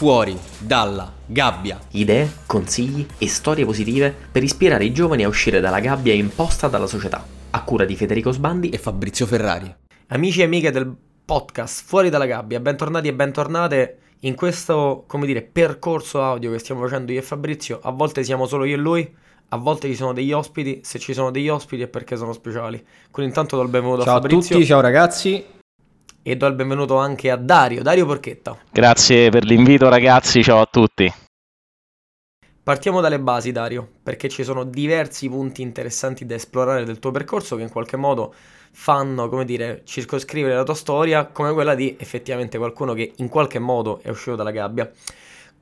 fuori dalla gabbia. Idee, consigli e storie positive per ispirare i giovani a uscire dalla gabbia imposta dalla società. A cura di Federico Sbandi e Fabrizio Ferrari. Amici e amiche del podcast Fuori dalla gabbia, bentornati e bentornate in questo, come dire, percorso audio che stiamo facendo io e Fabrizio. A volte siamo solo io e lui, a volte ci sono degli ospiti. Se ci sono degli ospiti è perché sono speciali. Quindi intanto do il benvenuto ciao a Fabrizio. Ciao a tutti, ciao ragazzi e do il benvenuto anche a Dario, Dario Porchetta. Grazie per l'invito ragazzi, ciao a tutti. Partiamo dalle basi Dario, perché ci sono diversi punti interessanti da esplorare del tuo percorso che in qualche modo fanno, come dire, circoscrivere la tua storia come quella di effettivamente qualcuno che in qualche modo è uscito dalla gabbia.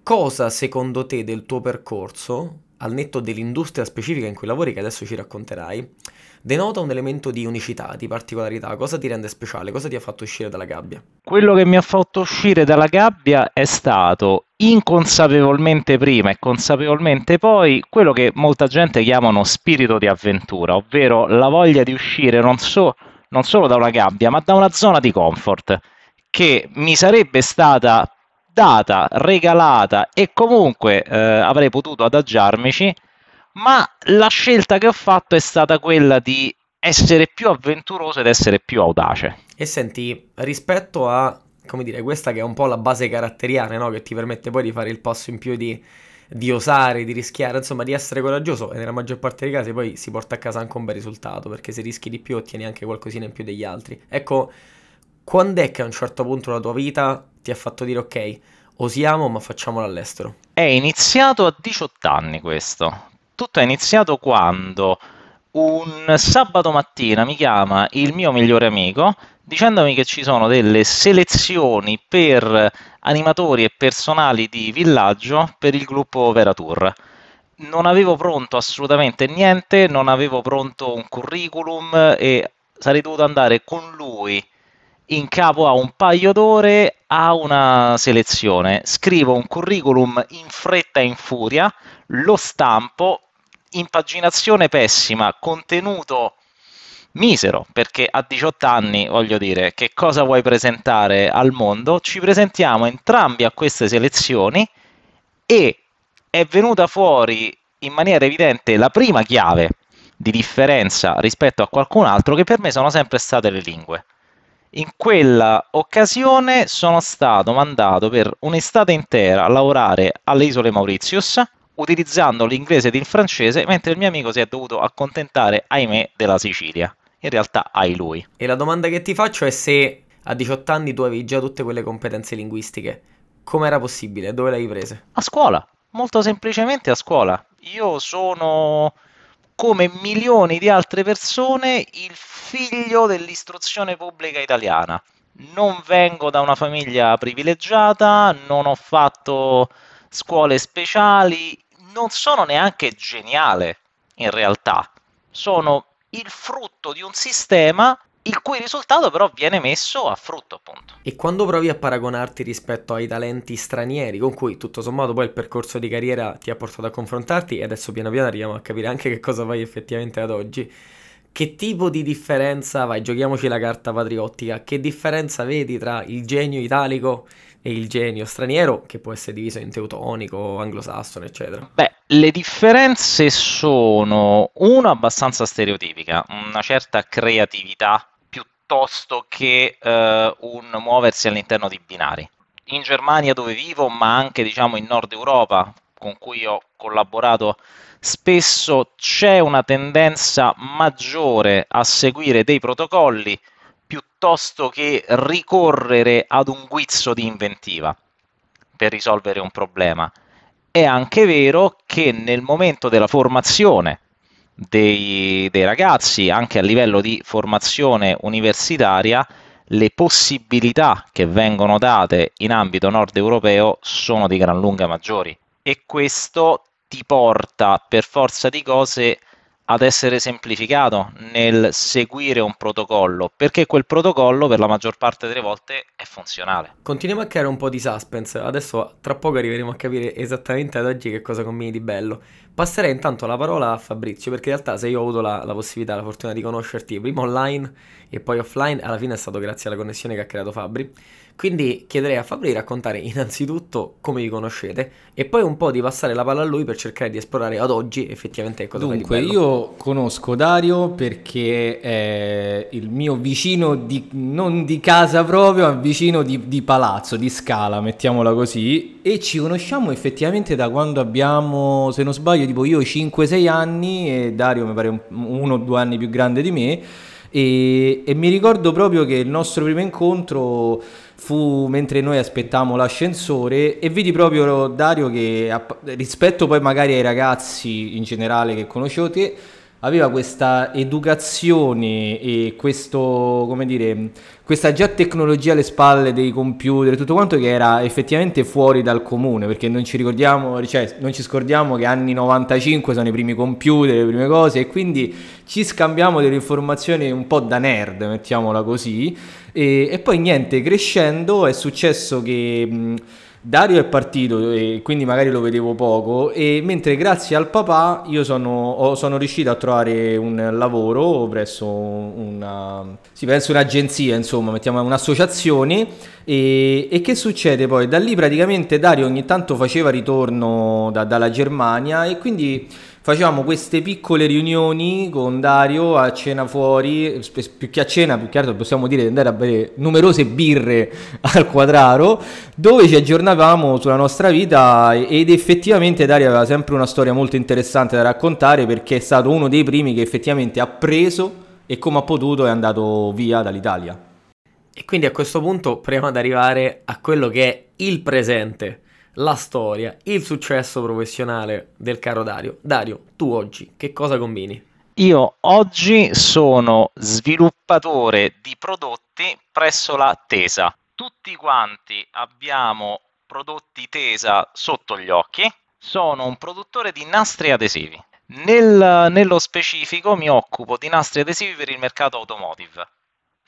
Cosa secondo te del tuo percorso, al netto dell'industria specifica in cui lavori che adesso ci racconterai, denota un elemento di unicità, di particolarità. Cosa ti rende speciale? Cosa ti ha fatto uscire dalla gabbia? Quello che mi ha fatto uscire dalla gabbia è stato inconsapevolmente prima e consapevolmente poi quello che molta gente chiamano spirito di avventura, ovvero la voglia di uscire non, so, non solo da una gabbia, ma da una zona di comfort che mi sarebbe stata data, regalata e comunque eh, avrei potuto adagiarmici ma la scelta che ho fatto è stata quella di essere più avventuroso ed essere più audace. E senti, rispetto a, come dire, questa che è un po' la base caratteriale, no? Che ti permette poi di fare il passo in più di, di osare, di rischiare, insomma, di essere coraggioso e nella maggior parte dei casi poi si porta a casa anche un bel risultato, perché se rischi di più ottieni anche qualcosina in più degli altri. Ecco, quando è che a un certo punto della tua vita ti ha fatto dire ok, osiamo ma facciamolo all'estero? È iniziato a 18 anni questo tutto è iniziato quando un sabato mattina mi chiama il mio migliore amico dicendomi che ci sono delle selezioni per animatori e personali di villaggio per il gruppo Veratour. Non avevo pronto assolutamente niente, non avevo pronto un curriculum e sarei dovuto andare con lui in capo a un paio d'ore a una selezione. Scrivo un curriculum in fretta e in furia, lo stampo, impaginazione pessima, contenuto misero, perché a 18 anni, voglio dire, che cosa vuoi presentare al mondo? Ci presentiamo entrambi a queste selezioni e è venuta fuori in maniera evidente la prima chiave di differenza rispetto a qualcun altro che per me sono sempre state le lingue. In quella occasione sono stato mandato per un'estate intera a lavorare alle isole Mauritius utilizzando l'inglese ed il francese, mentre il mio amico si è dovuto accontentare, ahimè, della Sicilia. In realtà hai lui. E la domanda che ti faccio è se a 18 anni tu avevi già tutte quelle competenze linguistiche. Come era possibile? Dove le hai prese? A scuola, molto semplicemente a scuola. Io sono come milioni di altre persone il figlio dell'istruzione pubblica italiana. Non vengo da una famiglia privilegiata, non ho fatto scuole speciali, non sono neanche geniale in realtà, sono il frutto di un sistema il cui risultato però viene messo a frutto appunto. E quando provi a paragonarti rispetto ai talenti stranieri con cui tutto sommato poi il percorso di carriera ti ha portato a confrontarti e adesso piano piano arriviamo a capire anche che cosa fai effettivamente ad oggi, che tipo di differenza, vai giochiamoci la carta patriottica, che differenza vedi tra il genio italico e il genio straniero, che può essere diviso in teutonico, anglosassone, eccetera? Beh, le differenze sono una abbastanza stereotipica, una certa creatività piuttosto che eh, un muoversi all'interno di binari. In Germania dove vivo, ma anche diciamo in Nord Europa, con cui ho collaborato spesso, c'è una tendenza maggiore a seguire dei protocolli piuttosto che ricorrere ad un guizzo di inventiva per risolvere un problema. È anche vero che nel momento della formazione dei, dei ragazzi, anche a livello di formazione universitaria, le possibilità che vengono date in ambito nord europeo sono di gran lunga maggiori e questo ti porta per forza di cose ad essere semplificato nel seguire un protocollo, perché quel protocollo per la maggior parte delle volte è funzionale. Continuiamo a creare un po' di suspense, adesso tra poco arriveremo a capire esattamente ad oggi che cosa combini di bello. Passerei intanto la parola a Fabrizio, perché in realtà se io ho avuto la, la possibilità, la fortuna di conoscerti prima online e poi offline, alla fine è stato grazie alla connessione che ha creato Fabri. Quindi chiederei a Fabri di raccontare innanzitutto come vi conoscete e poi un po' di passare la palla a lui per cercare di esplorare ad oggi effettivamente cosa Dunque, io conosco Dario perché è il mio vicino di, non di casa proprio, ma vicino di, di palazzo, di scala, mettiamola così. E ci conosciamo effettivamente da quando abbiamo, se non sbaglio, tipo io 5-6 anni e Dario mi pare un- uno o due anni più grande di me. E, e mi ricordo proprio che il nostro primo incontro fu mentre noi aspettavamo l'ascensore e vidi proprio Dario che rispetto poi magari ai ragazzi in generale che conoscevo te aveva questa educazione e questo, come dire, questa già tecnologia alle spalle dei computer e tutto quanto che era effettivamente fuori dal comune, perché non ci ricordiamo, cioè non ci scordiamo che anni 95 sono i primi computer, le prime cose e quindi ci scambiamo delle informazioni un po' da nerd, mettiamola così. E, e poi niente, crescendo è successo che mh, Dario è partito e quindi magari lo vedevo poco e mentre grazie al papà io sono, sono riuscito a trovare un lavoro presso una, sì, penso un'agenzia, insomma, mettiamo un'associazione e, e che succede poi? Da lì praticamente Dario ogni tanto faceva ritorno da- dalla Germania e quindi facevamo queste piccole riunioni con Dario a cena fuori, più che a cena, più che altro possiamo dire di andare a bere numerose birre al quadraro, dove ci aggiornavamo sulla nostra vita ed effettivamente Dario aveva sempre una storia molto interessante da raccontare perché è stato uno dei primi che effettivamente ha preso e come ha potuto è andato via dall'Italia. E quindi a questo punto proviamo ad arrivare a quello che è il presente, la storia, il successo professionale del caro Dario. Dario, tu oggi che cosa combini? Io oggi sono sviluppatore di prodotti presso la Tesa. Tutti quanti abbiamo prodotti Tesa sotto gli occhi. Sono un produttore di nastri adesivi. Nel- nello specifico mi occupo di nastri adesivi per il mercato automotive.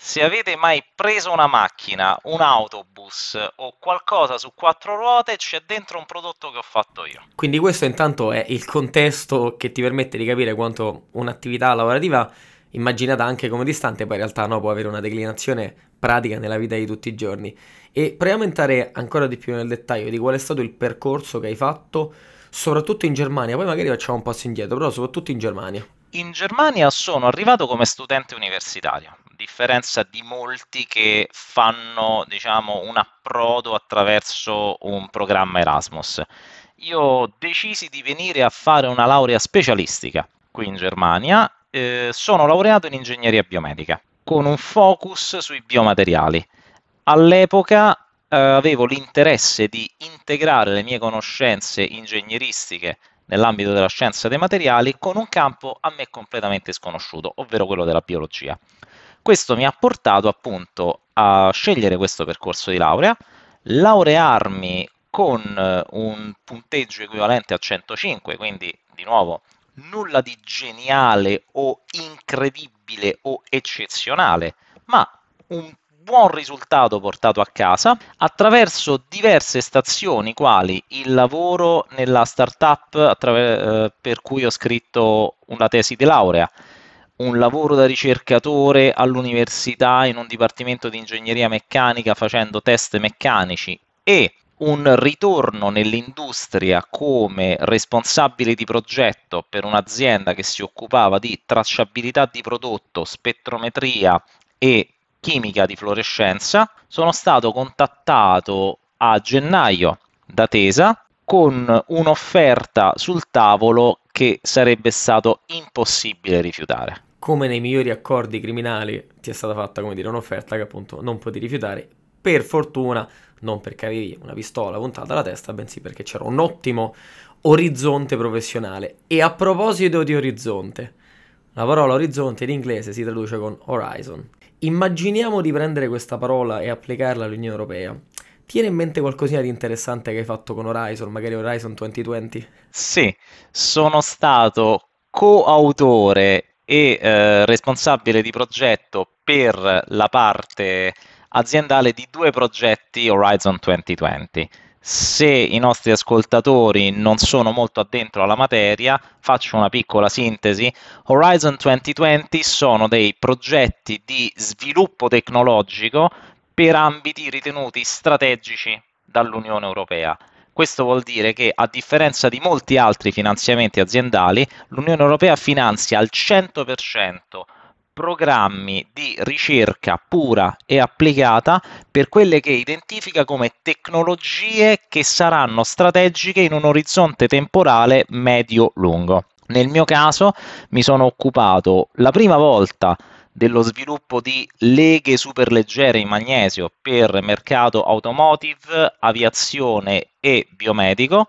Se avete mai preso una macchina, un autobus o qualcosa su quattro ruote, c'è dentro un prodotto che ho fatto io. Quindi questo intanto è il contesto che ti permette di capire quanto un'attività lavorativa immaginata anche come distante poi in realtà no, può avere una declinazione pratica nella vita di tutti i giorni. E proviamo a entrare ancora di più nel dettaglio di qual è stato il percorso che hai fatto, soprattutto in Germania, poi magari facciamo un passo indietro, però soprattutto in Germania. In Germania sono arrivato come studente universitario, differenza di molti che fanno, diciamo, un approdo attraverso un programma Erasmus. Io decisi di venire a fare una laurea specialistica qui in Germania. eh, sono laureato in ingegneria biomedica con un focus sui biomateriali. All'epoca eh, avevo l'interesse di integrare le mie conoscenze ingegneristiche nell'ambito della scienza dei materiali con un campo a me completamente sconosciuto, ovvero quello della biologia. Questo mi ha portato appunto a scegliere questo percorso di laurea, laurearmi con eh, un punteggio equivalente a 105, quindi di nuovo nulla di geniale o incredibile o eccezionale, ma un buon risultato portato a casa attraverso diverse stazioni quali il lavoro nella startup eh, per cui ho scritto una tesi di laurea, un lavoro da ricercatore all'università in un dipartimento di ingegneria meccanica facendo test meccanici e un ritorno nell'industria come responsabile di progetto per un'azienda che si occupava di tracciabilità di prodotto, spettrometria e chimica di fluorescenza, sono stato contattato a gennaio da Tesa con un'offerta sul tavolo che sarebbe stato impossibile rifiutare. Come nei migliori accordi criminali ti è stata fatta, come dire, un'offerta che appunto non potevi rifiutare. Per fortuna, non perché avevi una pistola puntata alla testa, bensì perché c'era un ottimo orizzonte professionale. E a proposito di orizzonte, la parola orizzonte in inglese si traduce con horizon. Immaginiamo di prendere questa parola e applicarla all'Unione Europea. Tieni in mente qualcosina di interessante che hai fatto con Horizon, magari Horizon 2020? Sì, sono stato coautore e eh, responsabile di progetto per la parte aziendale di due progetti Horizon 2020. Se i nostri ascoltatori non sono molto addentro alla materia, faccio una piccola sintesi. Horizon 2020 sono dei progetti di sviluppo tecnologico per ambiti ritenuti strategici dall'Unione Europea. Questo vuol dire che, a differenza di molti altri finanziamenti aziendali, l'Unione Europea finanzia al 100% programmi di ricerca pura e applicata per quelle che identifica come tecnologie che saranno strategiche in un orizzonte temporale medio-lungo. Nel mio caso mi sono occupato la prima volta dello sviluppo di leghe superleggere in magnesio per mercato automotive, aviazione e biomedico.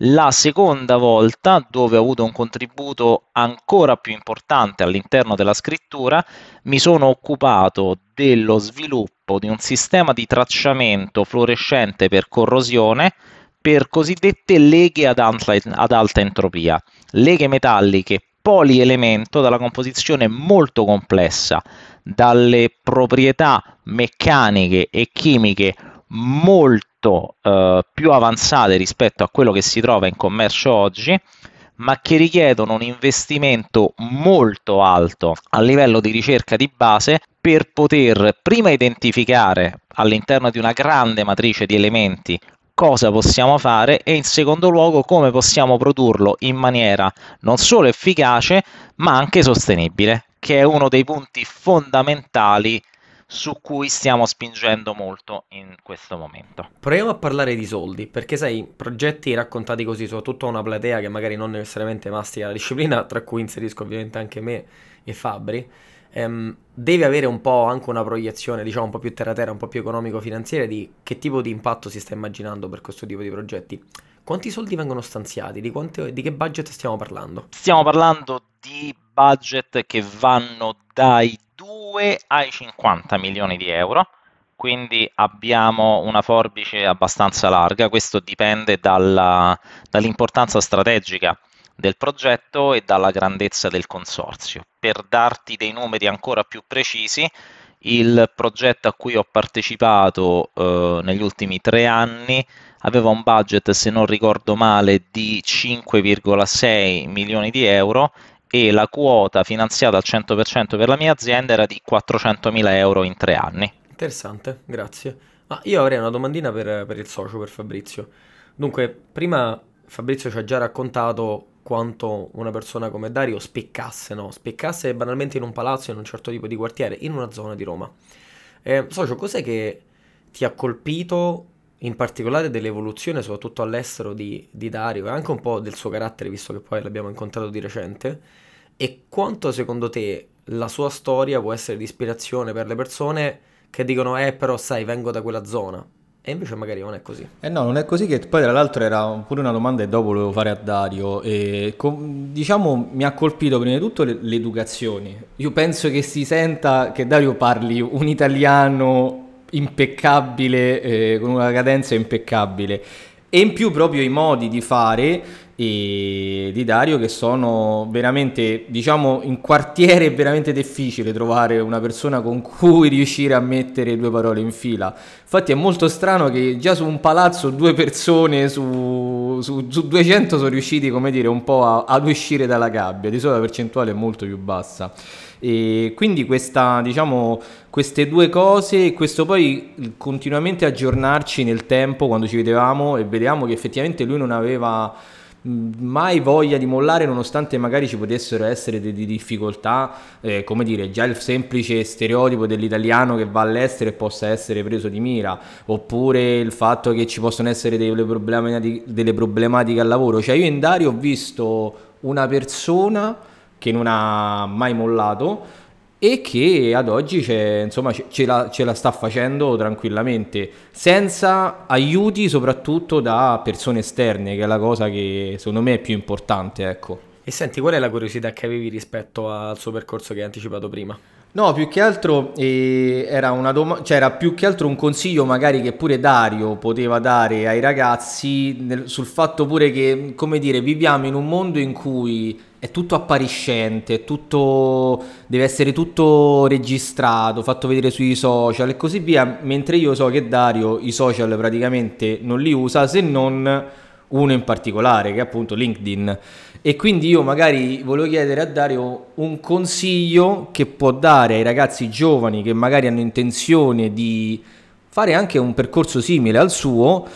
La seconda volta, dove ho avuto un contributo ancora più importante all'interno della scrittura, mi sono occupato dello sviluppo di un sistema di tracciamento fluorescente per corrosione per cosiddette leghe ad alta, ad alta entropia, leghe metalliche polielemento dalla composizione molto complessa, dalle proprietà meccaniche e chimiche molto eh, più avanzate rispetto a quello che si trova in commercio oggi, ma che richiedono un investimento molto alto a livello di ricerca di base per poter prima identificare all'interno di una grande matrice di elementi cosa possiamo fare e in secondo luogo come possiamo produrlo in maniera non solo efficace ma anche sostenibile, che è uno dei punti fondamentali su cui stiamo spingendo molto in questo momento. Proviamo a parlare di soldi, perché sai, progetti raccontati così, soprattutto a una platea che magari non necessariamente mastica la disciplina, tra cui inserisco ovviamente anche me e Fabri, ehm, deve avere un po' anche una proiezione, diciamo, un po' più terra-terra, un po' più economico-finanziaria di che tipo di impatto si sta immaginando per questo tipo di progetti. Quanti soldi vengono stanziati? Di, quante, di che budget stiamo parlando? Stiamo parlando di budget che vanno dai 2 ai 50 milioni di euro, quindi abbiamo una forbice abbastanza larga, questo dipende dalla, dall'importanza strategica del progetto e dalla grandezza del consorzio. Per darti dei numeri ancora più precisi, il progetto a cui ho partecipato eh, negli ultimi tre anni aveva un budget, se non ricordo male, di 5,6 milioni di euro e la quota finanziata al 100% per la mia azienda era di 400 mila euro in tre anni. Interessante, grazie. Ma io avrei una domandina per, per il socio, per Fabrizio. Dunque, prima Fabrizio ci ha già raccontato quanto una persona come Dario speccasse, no? Speccasse banalmente in un palazzo, in un certo tipo di quartiere, in una zona di Roma. Eh, socio, cos'è che ti ha colpito in particolare dell'evoluzione, soprattutto all'estero, di, di, Dario e anche un po' del suo carattere, visto che poi l'abbiamo incontrato di recente? E quanto secondo te la sua storia può essere di ispirazione per le persone che dicono, eh, però sai, vengo da quella zona? E invece magari non è così. Eh no, non è così che poi tra l'altro era pure una domanda che dopo volevo fare a Dario. E, com, diciamo mi ha colpito prima di tutto l'educazione. Io penso che si senta che Dario parli un italiano impeccabile, eh, con una cadenza impeccabile. E in più proprio i modi di fare e di Dario che sono veramente, diciamo, in quartiere è veramente difficile trovare una persona con cui riuscire a mettere due parole in fila. Infatti è molto strano che già su un palazzo due persone su, su, su 200 sono riusciti, come dire, un po' a, ad uscire dalla gabbia, di solito la percentuale è molto più bassa. E quindi questa, diciamo, queste due cose e questo poi continuamente aggiornarci nel tempo quando ci vedevamo e vedevamo che effettivamente lui non aveva mai voglia di mollare nonostante magari ci potessero essere delle difficoltà, eh, come dire, già il semplice stereotipo dell'italiano che va all'estero e possa essere preso di mira, oppure il fatto che ci possono essere delle problematiche, delle problematiche al lavoro. Cioè io in Dario ho visto una persona che non ha mai mollato e che ad oggi insomma, ce, la, ce, la, sta facendo tranquillamente, senza aiuti soprattutto da persone esterne, che è la cosa che secondo me è più importante. Ecco. E senti, qual è la curiosità che avevi rispetto al suo percorso che hai anticipato prima? No, più che altro eh, era, una dom- cioè era più che altro un consiglio magari che pure Dario poteva dare ai ragazzi nel, sul fatto pure che, come dire, viviamo in un mondo in cui è tutto appariscente, tutto, deve essere tutto registrato, fatto vedere sui social e così via, mentre io so che Dario i social praticamente non li usa se non uno in particolare, che è appunto LinkedIn. E quindi io magari volevo chiedere a Dario un consiglio che può dare ai ragazzi giovani che magari hanno intenzione di fare anche un percorso simile al suo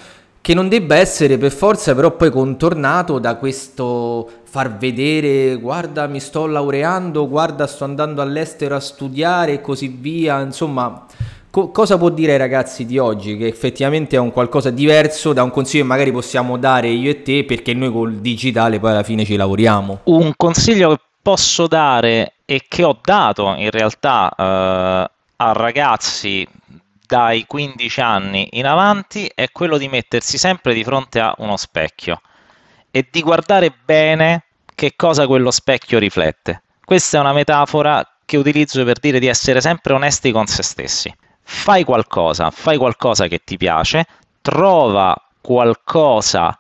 che non debba essere per forza però poi contornato da questo far vedere guarda mi sto laureando, guarda sto andando all'estero a studiare e così via, insomma co- cosa può dire ai ragazzi di oggi che effettivamente è un qualcosa diverso da un consiglio che magari possiamo dare io e te perché noi col digitale poi alla fine ci lavoriamo? Un consiglio che posso dare e che ho dato in realtà eh, a ragazzi dai 15 anni in avanti è quello di mettersi sempre di fronte a uno specchio e di guardare bene che cosa quello specchio riflette. Questa è una metafora che utilizzo per dire di essere sempre onesti con se stessi. Fai qualcosa, fai qualcosa che ti piace, trova qualcosa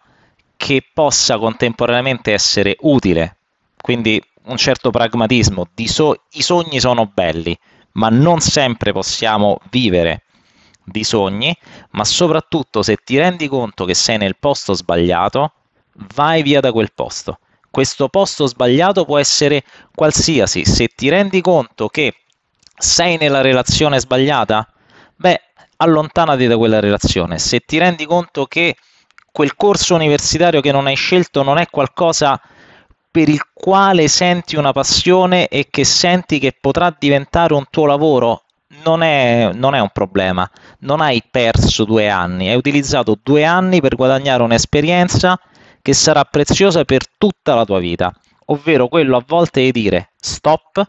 che possa contemporaneamente essere utile, quindi un certo pragmatismo, so- i sogni sono belli, ma non sempre possiamo vivere di sogni, ma soprattutto se ti rendi conto che sei nel posto sbagliato, vai via da quel posto. Questo posto sbagliato può essere qualsiasi. Se ti rendi conto che sei nella relazione sbagliata, beh, allontanati da quella relazione. Se ti rendi conto che quel corso universitario che non hai scelto non è qualcosa per il quale senti una passione e che senti che potrà diventare un tuo lavoro, non è, non è un problema. Non hai perso due anni, hai utilizzato due anni per guadagnare un'esperienza che sarà preziosa per tutta la tua vita, ovvero quello a volte di dire stop,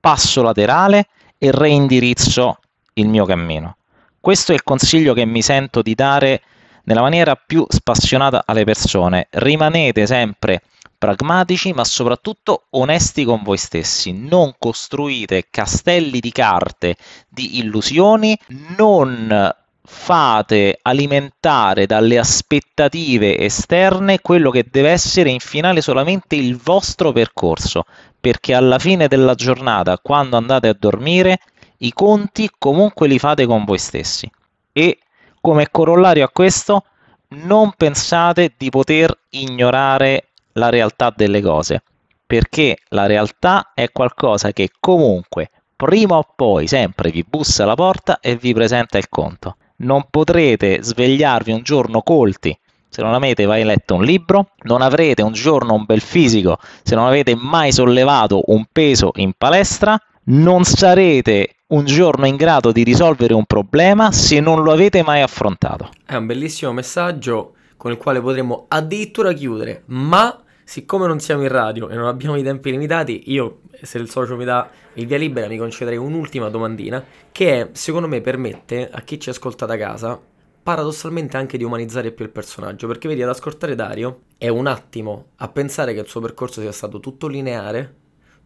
passo laterale e reindirizzo il mio cammino. Questo è il consiglio che mi sento di dare nella maniera più spassionata alle persone. Rimanete sempre pragmatici ma soprattutto onesti con voi stessi. Non costruite castelli di carte, di illusioni, non fate alimentare dalle aspettative esterne quello che deve essere in finale solamente il vostro percorso, perché alla fine della giornata, quando andate a dormire, i conti comunque li fate con voi stessi. E come corollario a questo, non pensate di poter ignorare la realtà delle cose, perché la realtà è qualcosa che comunque prima o poi sempre vi bussa alla porta e vi presenta il conto. Non potrete svegliarvi un giorno colti se non avete mai letto un libro, non avrete un giorno un bel fisico se non avete mai sollevato un peso in palestra, non sarete un giorno in grado di risolvere un problema se non lo avete mai affrontato. È un bellissimo messaggio con il quale potremmo addirittura chiudere, ma siccome non siamo in radio e non abbiamo i tempi limitati, io, se il socio mi dà il via libera, mi concederei un'ultima domandina, che secondo me permette a chi ci ascolta da casa, paradossalmente anche di umanizzare più il personaggio, perché vedi, ad ascoltare Dario è un attimo a pensare che il suo percorso sia stato tutto lineare,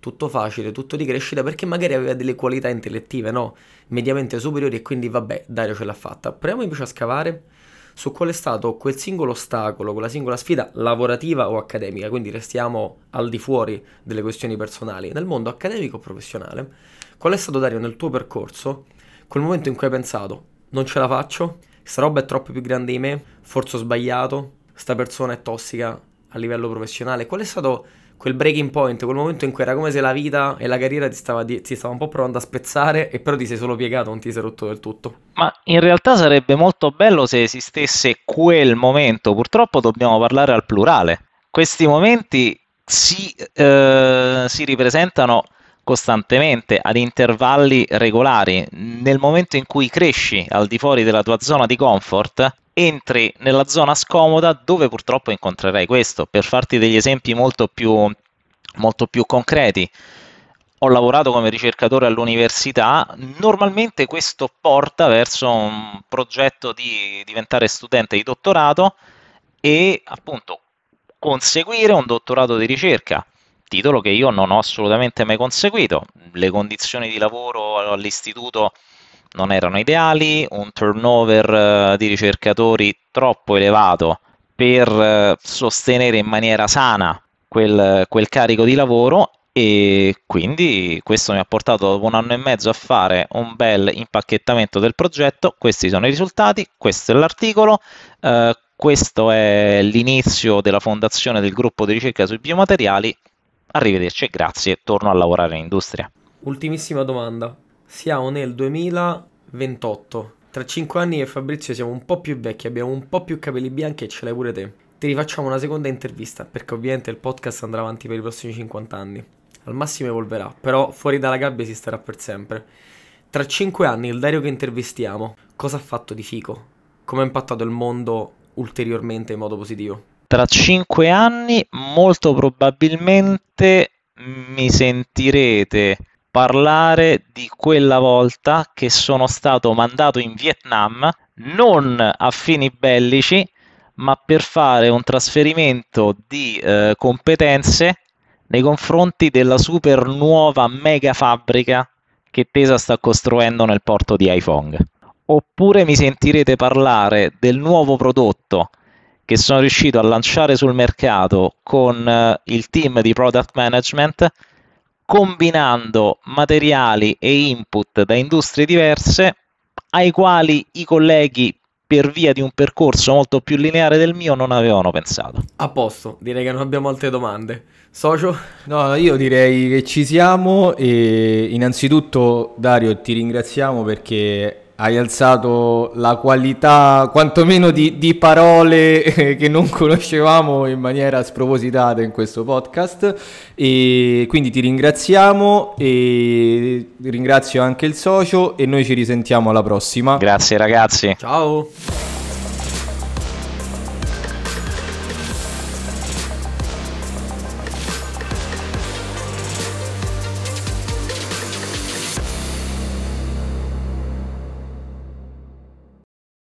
tutto facile, tutto di crescita, perché magari aveva delle qualità intellettive, no? Mediamente superiori e quindi vabbè, Dario ce l'ha fatta. Proviamo invece a scavare su qual è stato quel singolo ostacolo, quella singola sfida lavorativa o accademica, quindi restiamo al di fuori delle questioni personali, nel mondo accademico o professionale, qual è stato Dario nel tuo percorso quel momento in cui hai pensato non ce la faccio, questa roba è troppo più grande di me, forse ho sbagliato, questa persona è tossica a livello professionale, qual è stato quel breaking point, quel momento in cui era come se la vita e la carriera ti stava, di- ti stava un po' provando a spezzare e però ti sei solo piegato, non ti sei rotto del tutto. Ma in realtà sarebbe molto bello se esistesse quel momento, purtroppo dobbiamo parlare al plurale. Questi momenti si, eh, si ripresentano costantemente ad intervalli regolari. Nel momento in cui cresci al di fuori della tua zona di comfort, entri nella zona scomoda dove purtroppo incontrerai questo. Per farti degli esempi molto più, molto più concreti, ho lavorato come ricercatore all'università, normalmente questo porta verso un progetto di diventare studente di dottorato e appunto conseguire un dottorato di ricerca, titolo che io non ho assolutamente mai conseguito. Le condizioni di lavoro all'istituto non erano ideali, un turnover eh, di ricercatori troppo elevato per eh, sostenere in maniera sana quel, quel carico di lavoro e quindi questo mi ha portato dopo un anno e mezzo a fare un bel impacchettamento del progetto, questi sono i risultati, questo è l'articolo, eh, questo è l'inizio della fondazione del gruppo di ricerca sui biomateriali, arrivederci e grazie, torno a lavorare in industria. Ultimissima domanda, siamo nel 2028. Tra 5 anni e Fabrizio siamo un po' più vecchi, abbiamo un po' più capelli bianchi e ce l'hai pure te. Ti rifacciamo una seconda intervista, perché ovviamente il podcast andrà avanti per i prossimi 50 anni. Al massimo evolverà, però fuori dalla gabbia si starà per sempre. Tra 5 anni il Dario che intervistiamo, cosa ha fatto di fico? Come ha impattato il mondo ulteriormente in modo positivo? Tra 5 anni molto probabilmente mi sentirete parlare di quella volta che sono stato mandato in Vietnam non a fini bellici, ma per fare un trasferimento di eh, competenze nei confronti della super nuova mega fabbrica che Tesa sta costruendo nel porto di Haiphong. Oppure mi sentirete parlare del nuovo prodotto che sono riuscito a lanciare sul mercato con eh, il team di product management combinando materiali e input da industrie diverse ai quali i colleghi per via di un percorso molto più lineare del mio non avevano pensato. A posto, direi che non abbiamo altre domande. Socio? No, io direi che ci siamo e innanzitutto Dario ti ringraziamo perché hai alzato la qualità quantomeno di, di, parole che non conoscevamo in maniera spropositata in questo podcast e quindi ti ringraziamo e ringrazio anche il socio e noi ci risentiamo alla prossima. Grazie ragazzi. Ciao.